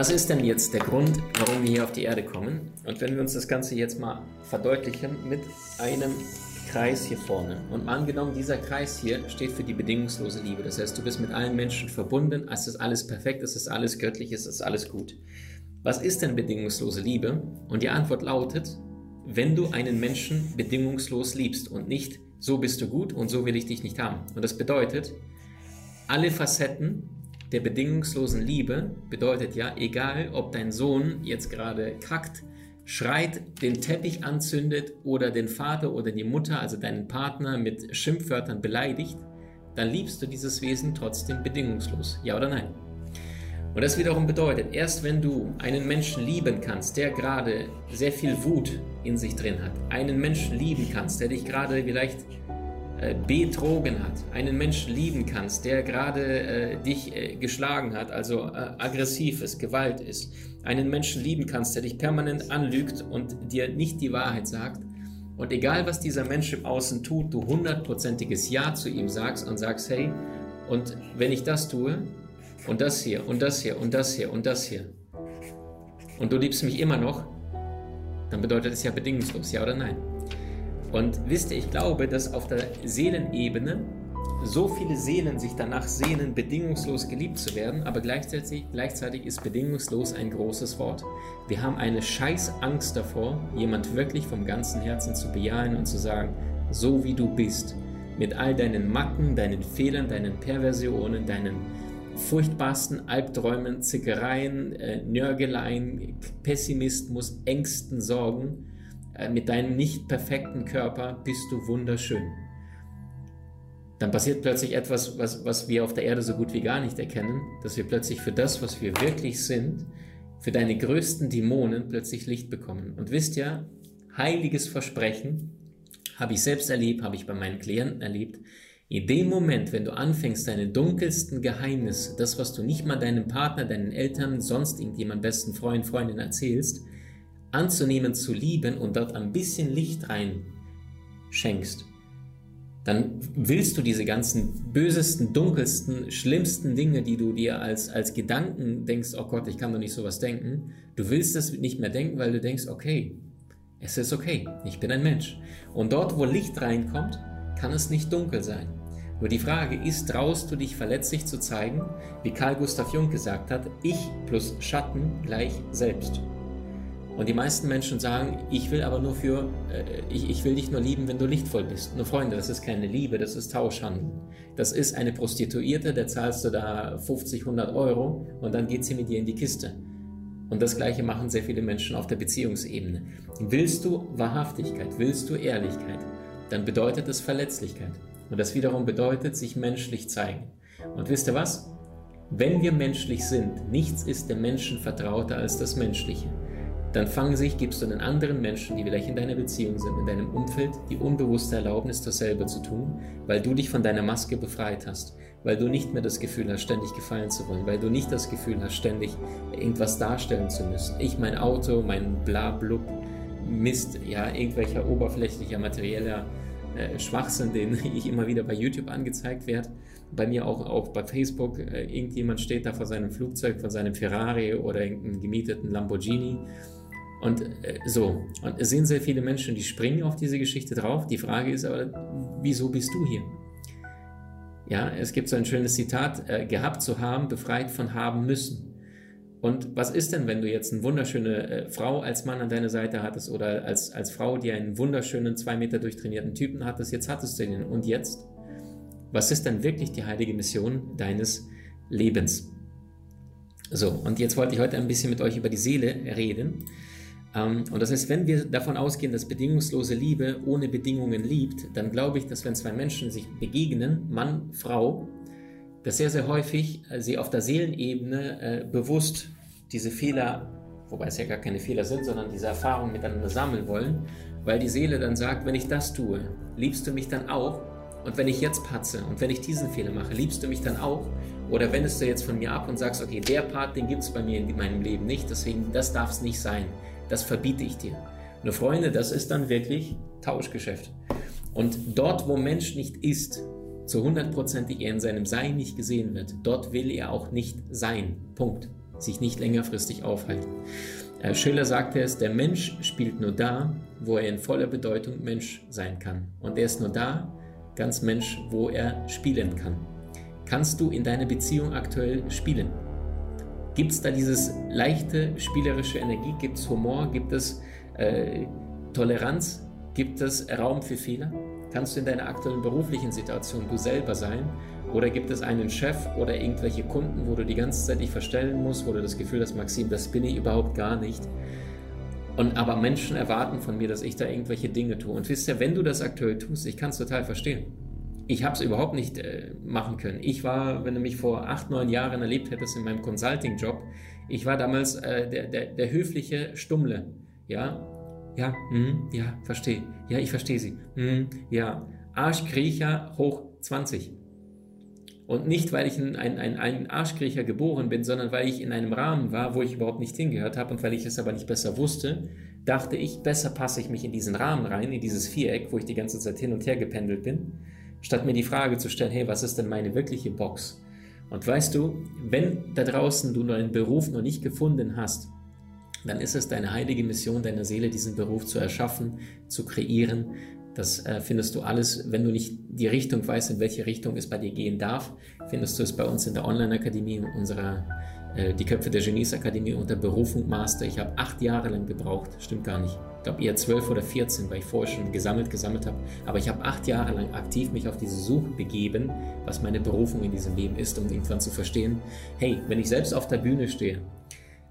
Was ist denn jetzt der Grund, warum wir hier auf die Erde kommen? Und wenn wir uns das Ganze jetzt mal verdeutlichen mit einem Kreis hier vorne. Und mal angenommen, dieser Kreis hier steht für die bedingungslose Liebe. Das heißt, du bist mit allen Menschen verbunden, es ist alles perfekt, es ist alles göttlich, es ist alles gut. Was ist denn bedingungslose Liebe? Und die Antwort lautet, wenn du einen Menschen bedingungslos liebst und nicht so bist du gut und so will ich dich nicht haben. Und das bedeutet, alle Facetten der bedingungslosen Liebe bedeutet ja, egal ob dein Sohn jetzt gerade kackt, schreit, den Teppich anzündet oder den Vater oder die Mutter, also deinen Partner mit Schimpfwörtern beleidigt, dann liebst du dieses Wesen trotzdem bedingungslos. Ja oder nein? Und das wiederum bedeutet, erst wenn du einen Menschen lieben kannst, der gerade sehr viel Wut in sich drin hat, einen Menschen lieben kannst, der dich gerade vielleicht betrogen hat, einen Menschen lieben kannst, der gerade äh, dich äh, geschlagen hat, also äh, aggressiv ist, Gewalt ist, einen Menschen lieben kannst, der dich permanent anlügt und dir nicht die Wahrheit sagt, und egal was dieser Mensch im Außen tut, du hundertprozentiges Ja zu ihm sagst und sagst, hey, und wenn ich das tue, und das hier, und das hier, und das hier, und das hier, und du liebst mich immer noch, dann bedeutet es ja bedingungslos, ja oder nein. Und wisst ihr, ich glaube, dass auf der Seelenebene so viele Seelen sich danach sehnen, bedingungslos geliebt zu werden, aber gleichzeitig, gleichzeitig ist bedingungslos ein großes Wort. Wir haben eine scheiß Angst davor, jemand wirklich vom ganzen Herzen zu bejahen und zu sagen, so wie du bist, mit all deinen Macken, deinen Fehlern, deinen Perversionen, deinen furchtbarsten Albträumen, Zickereien, äh, Nörgeleien, Pessimismus, Ängsten, Sorgen, mit deinem nicht perfekten Körper bist du wunderschön. Dann passiert plötzlich etwas, was, was wir auf der Erde so gut wie gar nicht erkennen, dass wir plötzlich für das, was wir wirklich sind, für deine größten Dämonen plötzlich Licht bekommen. Und wisst ja, heiliges Versprechen habe ich selbst erlebt, habe ich bei meinen Klienten erlebt. In dem Moment, wenn du anfängst, deine dunkelsten Geheimnisse, das, was du nicht mal deinem Partner, deinen Eltern, sonst irgendjemand besten Freund, Freundin erzählst, anzunehmen, zu lieben und dort ein bisschen Licht rein schenkst, dann willst du diese ganzen bösesten, dunkelsten, schlimmsten Dinge, die du dir als, als Gedanken denkst, oh Gott, ich kann doch nicht sowas denken, du willst das nicht mehr denken, weil du denkst, okay, es ist okay, ich bin ein Mensch. Und dort, wo Licht reinkommt, kann es nicht dunkel sein. Nur die Frage ist, traust du dich verletzlich zu zeigen, wie Karl Gustav Jung gesagt hat, ich plus Schatten gleich selbst. Und die meisten Menschen sagen, ich will aber nur für, äh, ich, ich will dich nur lieben, wenn du lichtvoll bist. Nur Freunde, das ist keine Liebe, das ist Tauschhandel. Das ist eine Prostituierte, der zahlst du da 50, 100 Euro und dann geht sie mit dir in die Kiste. Und das Gleiche machen sehr viele Menschen auf der Beziehungsebene. Willst du Wahrhaftigkeit, willst du Ehrlichkeit, dann bedeutet es Verletzlichkeit. Und das wiederum bedeutet sich menschlich zeigen. Und wisst ihr was? Wenn wir menschlich sind, nichts ist dem Menschen vertrauter als das Menschliche dann fang sich, gibst du den anderen Menschen, die vielleicht in deiner Beziehung sind, in deinem Umfeld, die unbewusste Erlaubnis, dasselbe zu tun, weil du dich von deiner Maske befreit hast, weil du nicht mehr das Gefühl hast, ständig gefallen zu wollen, weil du nicht das Gefühl hast, ständig irgendwas darstellen zu müssen. Ich, mein Auto, mein Blablub, Mist, ja, irgendwelcher oberflächlicher, materieller äh, Schwachsinn, den ich immer wieder bei YouTube angezeigt werde. Bei mir auch, auch bei Facebook, äh, irgendjemand steht da vor seinem Flugzeug, vor seinem Ferrari oder irgendeinem gemieteten Lamborghini und äh, so, und es sind sehr viele Menschen, die springen auf diese Geschichte drauf. Die Frage ist aber, wieso bist du hier? Ja, es gibt so ein schönes Zitat, äh, gehabt zu haben, befreit von haben müssen. Und was ist denn, wenn du jetzt eine wunderschöne äh, Frau als Mann an deiner Seite hattest oder als, als Frau, die einen wunderschönen, zwei Meter durchtrainierten Typen hattest, jetzt hattest du ihn und jetzt? Was ist denn wirklich die heilige Mission deines Lebens? So, und jetzt wollte ich heute ein bisschen mit euch über die Seele reden. Ähm, und das heißt, wenn wir davon ausgehen, dass bedingungslose Liebe ohne Bedingungen liebt, dann glaube ich, dass wenn zwei Menschen sich begegnen, Mann, Frau, dass sehr, sehr häufig äh, sie auf der Seelenebene äh, bewusst diese Fehler, wobei es ja gar keine Fehler sind, sondern diese Erfahrungen miteinander sammeln wollen weil die Seele dann sagt, wenn ich das tue, liebst du mich dann auch? Und wenn ich jetzt patze und wenn ich diesen Fehler mache, liebst du mich dann auch? Oder wendest du jetzt von mir ab und sagst, okay, der Part, den gibt es bei mir in meinem Leben nicht, deswegen, das darf es nicht sein. Das verbiete ich dir. Nur Freunde, das ist dann wirklich Tauschgeschäft. Und dort, wo Mensch nicht ist, zu hundertprozentig er in seinem Sein nicht gesehen wird, dort will er auch nicht sein. Punkt. Sich nicht längerfristig aufhalten. Äh, Schiller sagte es, der Mensch spielt nur da, wo er in voller Bedeutung Mensch sein kann. Und er ist nur da, ganz Mensch, wo er spielen kann. Kannst du in deiner Beziehung aktuell spielen? Gibt es da dieses leichte spielerische Energie? Gibt es Humor? Gibt es äh, Toleranz? Gibt es Raum für Fehler? Kannst du in deiner aktuellen beruflichen Situation du selber sein? Oder gibt es einen Chef oder irgendwelche Kunden, wo du die ganze Zeit dich verstellen musst, wo du das Gefühl hast, Maxim, das bin ich überhaupt gar nicht? Und aber Menschen erwarten von mir, dass ich da irgendwelche Dinge tue. Und wisst ihr, wenn du das aktuell tust, ich kann es total verstehen. Ich habe es überhaupt nicht äh, machen können. Ich war, wenn du mich vor acht, neun Jahren erlebt hättest in meinem Consulting-Job, ich war damals äh, der, der, der höfliche Stummle. Ja, ja, mm, ja, verstehe. Ja, ich verstehe sie. Mm, ja, Arschkriecher hoch 20. Und nicht, weil ich ein, ein, ein Arschkriecher geboren bin, sondern weil ich in einem Rahmen war, wo ich überhaupt nicht hingehört habe und weil ich es aber nicht besser wusste, dachte ich, besser passe ich mich in diesen Rahmen rein, in dieses Viereck, wo ich die ganze Zeit hin und her gependelt bin, statt mir die Frage zu stellen, hey, was ist denn meine wirkliche Box? Und weißt du, wenn da draußen du einen Beruf noch nicht gefunden hast, dann ist es deine heilige Mission deiner Seele, diesen Beruf zu erschaffen, zu kreieren, das äh, findest du alles, wenn du nicht die Richtung weißt, in welche Richtung es bei dir gehen darf, findest du es bei uns in der Online-Akademie, in unserer äh, Die Köpfe der Genies-Akademie unter Berufung Master. Ich habe acht Jahre lang gebraucht, stimmt gar nicht. Ich glaube eher zwölf oder vierzehn, weil ich vorher schon gesammelt, gesammelt habe. Aber ich habe acht Jahre lang aktiv mich auf diese Suche begeben, was meine Berufung in diesem Leben ist, um irgendwann zu verstehen, hey, wenn ich selbst auf der Bühne stehe,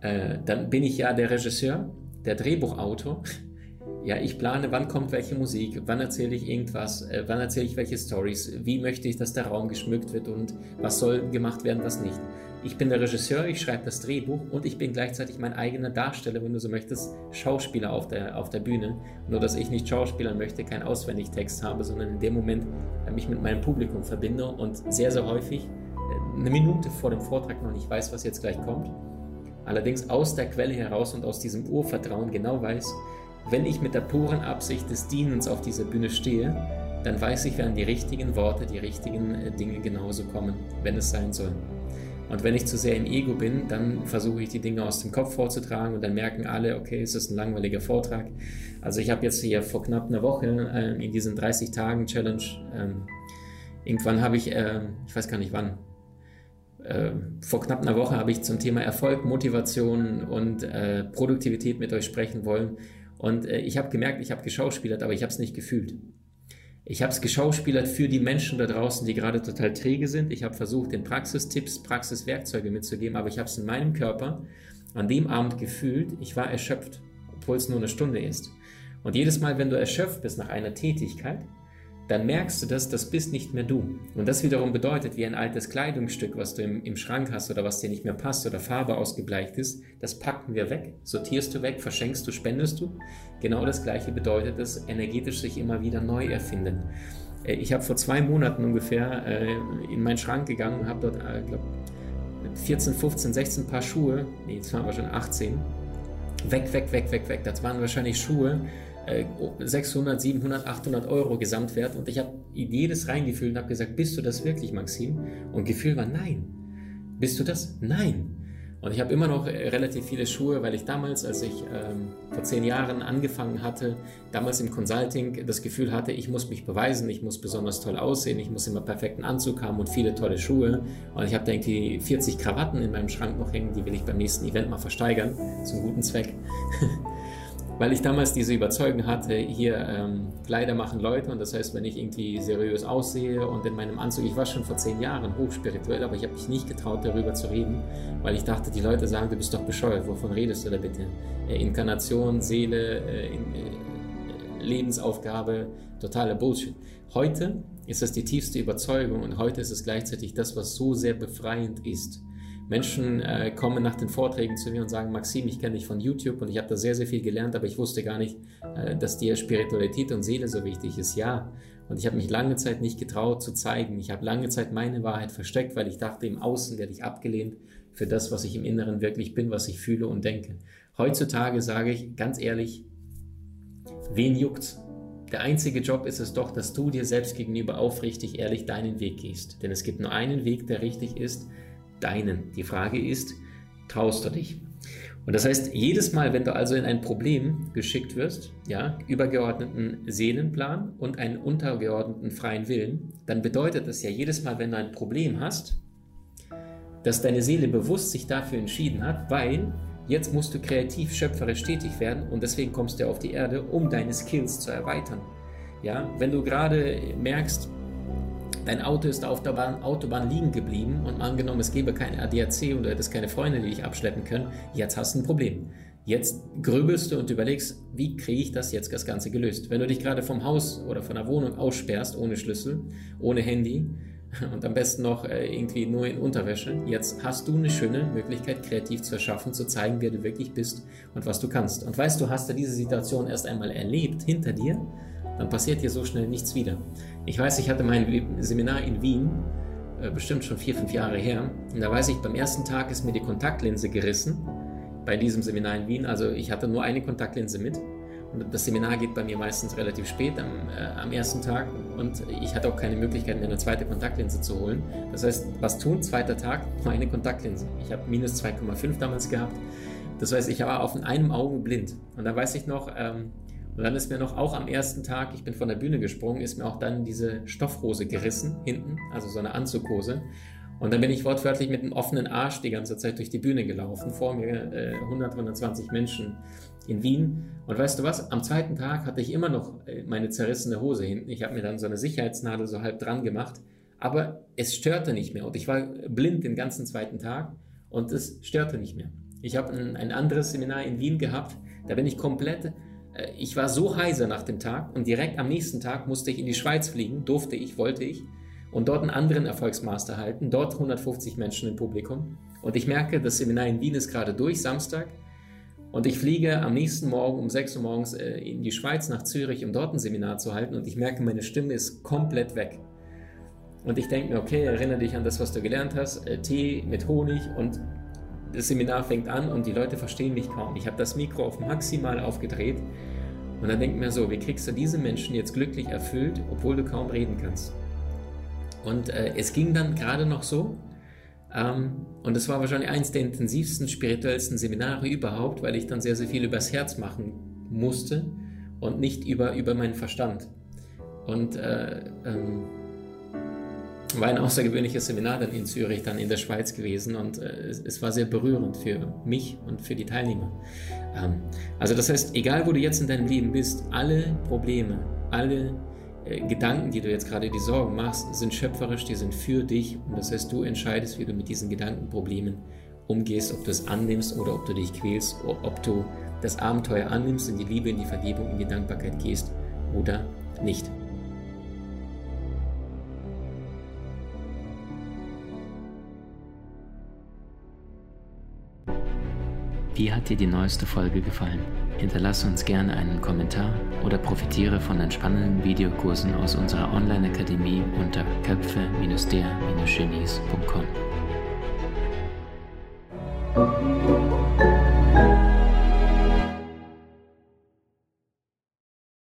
äh, dann bin ich ja der Regisseur, der Drehbuchautor ja, ich plane, wann kommt welche Musik, wann erzähle ich irgendwas, äh, wann erzähle ich welche Stories, wie möchte ich, dass der Raum geschmückt wird und was soll gemacht werden, was nicht. Ich bin der Regisseur, ich schreibe das Drehbuch und ich bin gleichzeitig mein eigener Darsteller, wenn du so möchtest, Schauspieler auf der, auf der Bühne. Nur, dass ich nicht Schauspielern möchte, keinen Auswendigtext habe, sondern in dem Moment äh, mich mit meinem Publikum verbinde und sehr, sehr häufig äh, eine Minute vor dem Vortrag noch nicht weiß, was jetzt gleich kommt. Allerdings aus der Quelle heraus und aus diesem Urvertrauen genau weiß, wenn ich mit der puren Absicht des Dienens auf dieser Bühne stehe, dann weiß ich, werden die richtigen Worte, die richtigen äh, Dinge genauso kommen, wenn es sein soll. Und wenn ich zu sehr im Ego bin, dann versuche ich die Dinge aus dem Kopf vorzutragen und dann merken alle, okay, es ist ein langweiliger Vortrag. Also ich habe jetzt hier vor knapp einer Woche äh, in diesen 30 Tagen Challenge, ähm, irgendwann habe ich, äh, ich weiß gar nicht wann, äh, vor knapp einer Woche habe ich zum Thema Erfolg, Motivation und äh, Produktivität mit euch sprechen wollen. Und äh, ich habe gemerkt, ich habe geschauspielert, aber ich habe es nicht gefühlt. Ich habe es geschauspielert für die Menschen da draußen, die gerade total träge sind. Ich habe versucht, den Praxistipps, Praxiswerkzeuge mitzugeben, aber ich habe es in meinem Körper an dem Abend gefühlt, ich war erschöpft, obwohl es nur eine Stunde ist. Und jedes Mal, wenn du erschöpft bist nach einer Tätigkeit, dann merkst du das, das bist nicht mehr du. Und das wiederum bedeutet, wie ein altes Kleidungsstück, was du im, im Schrank hast oder was dir nicht mehr passt oder Farbe ausgebleicht ist, das packen wir weg, sortierst du weg, verschenkst du, spendest du. Genau das gleiche bedeutet es, energetisch sich immer wieder neu erfinden. Äh, ich habe vor zwei Monaten ungefähr äh, in meinen Schrank gegangen und habe dort, äh, glaube 14, 15, 16 Paar Schuhe, nee, jetzt waren wir schon 18, weg, weg, weg, weg, weg. Das waren wahrscheinlich Schuhe, 600, 700, 800 Euro Gesamtwert und ich habe jedes reingefühlt und habe gesagt, bist du das wirklich, Maxim? Und Gefühl war nein. Bist du das? Nein. Und ich habe immer noch äh, relativ viele Schuhe, weil ich damals, als ich ähm, vor zehn Jahren angefangen hatte, damals im Consulting das Gefühl hatte, ich muss mich beweisen, ich muss besonders toll aussehen, ich muss immer perfekten Anzug haben und viele tolle Schuhe. Und ich habe da irgendwie 40 Krawatten in meinem Schrank noch hängen, die will ich beim nächsten Event mal versteigern, zum guten Zweck. weil ich damals diese Überzeugung hatte, hier ähm, Kleider machen Leute und das heißt, wenn ich irgendwie seriös aussehe und in meinem Anzug, ich war schon vor zehn Jahren hochspirituell, aber ich habe mich nicht getraut, darüber zu reden, weil ich dachte, die Leute sagen, du bist doch bescheuert, wovon redest du da bitte? Äh, Inkarnation, Seele, äh, in, äh, Lebensaufgabe, totaler Bullshit. Heute ist das die tiefste Überzeugung und heute ist es gleichzeitig das, was so sehr befreiend ist Menschen äh, kommen nach den Vorträgen zu mir und sagen, Maxim, ich kenne dich von YouTube und ich habe da sehr, sehr viel gelernt, aber ich wusste gar nicht, äh, dass dir Spiritualität und Seele so wichtig ist. Ja, und ich habe mich lange Zeit nicht getraut zu zeigen. Ich habe lange Zeit meine Wahrheit versteckt, weil ich dachte, im Außen werde ich abgelehnt für das, was ich im Inneren wirklich bin, was ich fühle und denke. Heutzutage sage ich ganz ehrlich, wen juckt's? Der einzige Job ist es doch, dass du dir selbst gegenüber aufrichtig ehrlich deinen Weg gehst. Denn es gibt nur einen Weg, der richtig ist, deinen. Die Frage ist, traust du dich? Und das heißt, jedes Mal, wenn du also in ein Problem geschickt wirst, ja, übergeordneten Seelenplan und einen untergeordneten freien Willen, dann bedeutet das ja jedes Mal, wenn du ein Problem hast, dass deine Seele bewusst sich dafür entschieden hat, weil Jetzt musst du kreativ, schöpferisch tätig werden und deswegen kommst du auf die Erde, um deine Skills zu erweitern. Ja, wenn du gerade merkst, dein Auto ist auf der Bahn, Autobahn liegen geblieben und angenommen, es gäbe kein ADAC und du hättest keine Freunde, die dich abschleppen können, jetzt hast du ein Problem. Jetzt grübelst du und überlegst, wie kriege ich das jetzt das Ganze gelöst? Wenn du dich gerade vom Haus oder von der Wohnung aussperrst, ohne Schlüssel, ohne Handy, und am besten noch äh, irgendwie nur in Unterwäsche. Jetzt hast du eine schöne Möglichkeit, kreativ zu erschaffen, zu zeigen, wer du wirklich bist und was du kannst. Und weißt du, hast du diese Situation erst einmal erlebt hinter dir, dann passiert dir so schnell nichts wieder. Ich weiß, ich hatte mein Seminar in Wien, äh, bestimmt schon vier, fünf Jahre her, und da weiß ich, beim ersten Tag ist mir die Kontaktlinse gerissen bei diesem Seminar in Wien. Also ich hatte nur eine Kontaktlinse mit das Seminar geht bei mir meistens relativ spät am, äh, am, ersten Tag und ich hatte auch keine Möglichkeit, mir eine zweite Kontaktlinse zu holen. Das heißt, was tun? Zweiter Tag, nur eine Kontaktlinse. Ich habe minus 2,5 damals gehabt. Das heißt, ich war auf einem Auge blind. Und da weiß ich noch, ähm, und dann ist mir noch auch am ersten Tag, ich bin von der Bühne gesprungen, ist mir auch dann diese Stoffhose gerissen hinten, also so eine Anzughose. Und dann bin ich wortwörtlich mit einem offenen Arsch die ganze Zeit durch die Bühne gelaufen. Vor mir äh, 100, 120 Menschen in Wien. Und weißt du was? Am zweiten Tag hatte ich immer noch äh, meine zerrissene Hose hinten. Ich habe mir dann so eine Sicherheitsnadel so halb dran gemacht. Aber es störte nicht mehr. Und ich war blind den ganzen zweiten Tag. Und es störte nicht mehr. Ich habe ein, ein anderes Seminar in Wien gehabt. Da bin ich komplett ich war so heiser nach dem Tag und direkt am nächsten Tag musste ich in die Schweiz fliegen, durfte ich, wollte ich, und dort einen anderen Erfolgsmaster halten, dort 150 Menschen im Publikum. Und ich merke, das Seminar in Wien ist gerade durch, Samstag. Und ich fliege am nächsten Morgen um 6 Uhr morgens äh, in die Schweiz nach Zürich, um dort ein Seminar zu halten. Und ich merke, meine Stimme ist komplett weg. Und ich denke mir, okay, erinnere dich an das, was du gelernt hast. Äh, Tee mit Honig und das Seminar fängt an und die Leute verstehen mich kaum. Ich habe das Mikro auf maximal aufgedreht. Und dann denke ich mir so, wie kriegst du diese Menschen jetzt glücklich erfüllt, obwohl du kaum reden kannst? Und äh, es ging dann gerade noch so. Ähm, und es war wahrscheinlich eines der intensivsten, spirituellsten Seminare überhaupt, weil ich dann sehr, sehr viel übers Herz machen musste und nicht über, über meinen Verstand. Und äh, ähm, war ein außergewöhnliches Seminar dann in Zürich, dann in der Schweiz gewesen und äh, es, war sehr berührend für mich und für die Teilnehmer. Ähm, also das heißt, egal wo du jetzt in deinem Leben bist, alle Probleme, alle äh, Gedanken, die du jetzt gerade die Sorgen machst, sind schöpferisch, die sind für dich und das heißt, du entscheidest, wie du mit diesen Gedankenproblemen umgehst, ob du es annimmst oder ob du dich quälst, ob du das Abenteuer annimmst, in die Liebe, in die Vergebung, in die Dankbarkeit gehst oder nicht. Wie hat dir die neueste Folge gefallen? Hinterlasse uns gerne einen Kommentar oder profitiere von entspannenden Videokursen aus unserer Online-Akademie unter köpfe-der-genies.com.